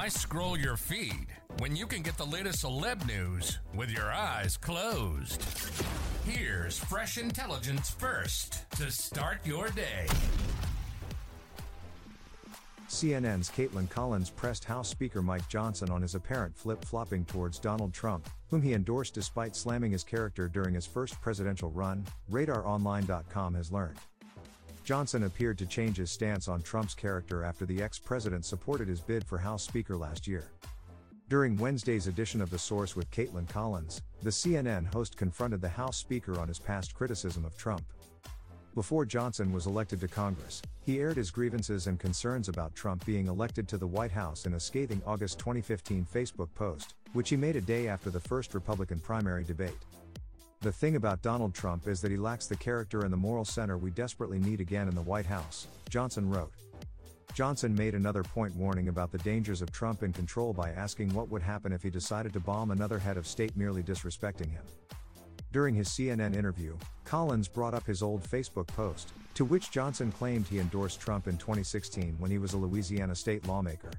Why scroll your feed when you can get the latest celeb news with your eyes closed? Here's fresh intelligence first to start your day. CNN's Kaitlan Collins pressed House Speaker Mike Johnson on his apparent flip flopping towards Donald Trump, whom he endorsed despite slamming his character during his first presidential run, RadarOnline.com has learned. Johnson appeared to change his stance on Trump's character after the ex president supported his bid for House Speaker last year. During Wednesday's edition of The Source with Kaitlan Collins, the CNN host confronted the House Speaker on his past criticism of Trump. Before Johnson was elected to Congress, he aired his grievances and concerns about Trump being elected to the White House in a scathing August 2015 Facebook post, which he made a day after the first Republican primary debate. The thing about Donald Trump is that he lacks the character and the moral center we desperately need again in the White House, Johnson wrote. Johnson made another point warning about the dangers of Trump in control by asking what would happen if he decided to bomb another head of state merely disrespecting him. During his CNN interview, Collins brought up his old Facebook post, to which Johnson claimed he endorsed Trump in 2016 when he was a Louisiana state lawmaker.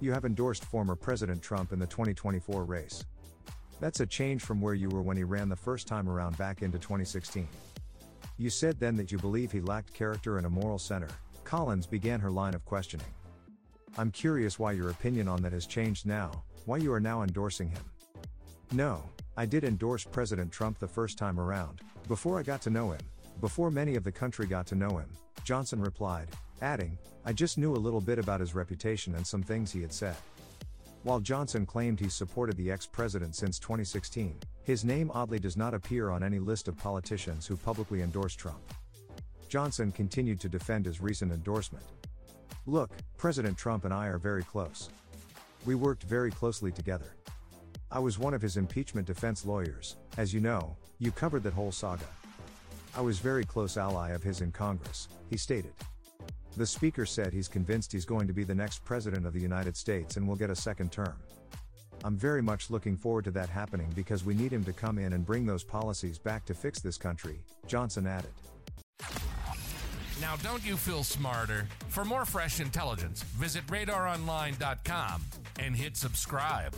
You have endorsed former President Trump in the 2024 race. That's a change from where you were when he ran the first time around back into 2016. You said then that you believe he lacked character and a moral center. Collins began her line of questioning. I'm curious why your opinion on that has changed now, why you are now endorsing him. No, I did endorse President Trump the first time around, before I got to know him, before many of the country got to know him, Johnson replied, adding, I just knew a little bit about his reputation and some things he had said. While Johnson claimed he supported the ex president since 2016, his name oddly does not appear on any list of politicians who publicly endorsed Trump. Johnson continued to defend his recent endorsement. Look, President Trump and I are very close. We worked very closely together. I was one of his impeachment defense lawyers, as you know, you covered that whole saga. I was very close ally of his in Congress, he stated. The speaker said he's convinced he's going to be the next president of the United States and will get a second term. I'm very much looking forward to that happening because we need him to come in and bring those policies back to fix this country, Johnson added. Now, don't you feel smarter? For more fresh intelligence, visit radaronline.com and hit subscribe.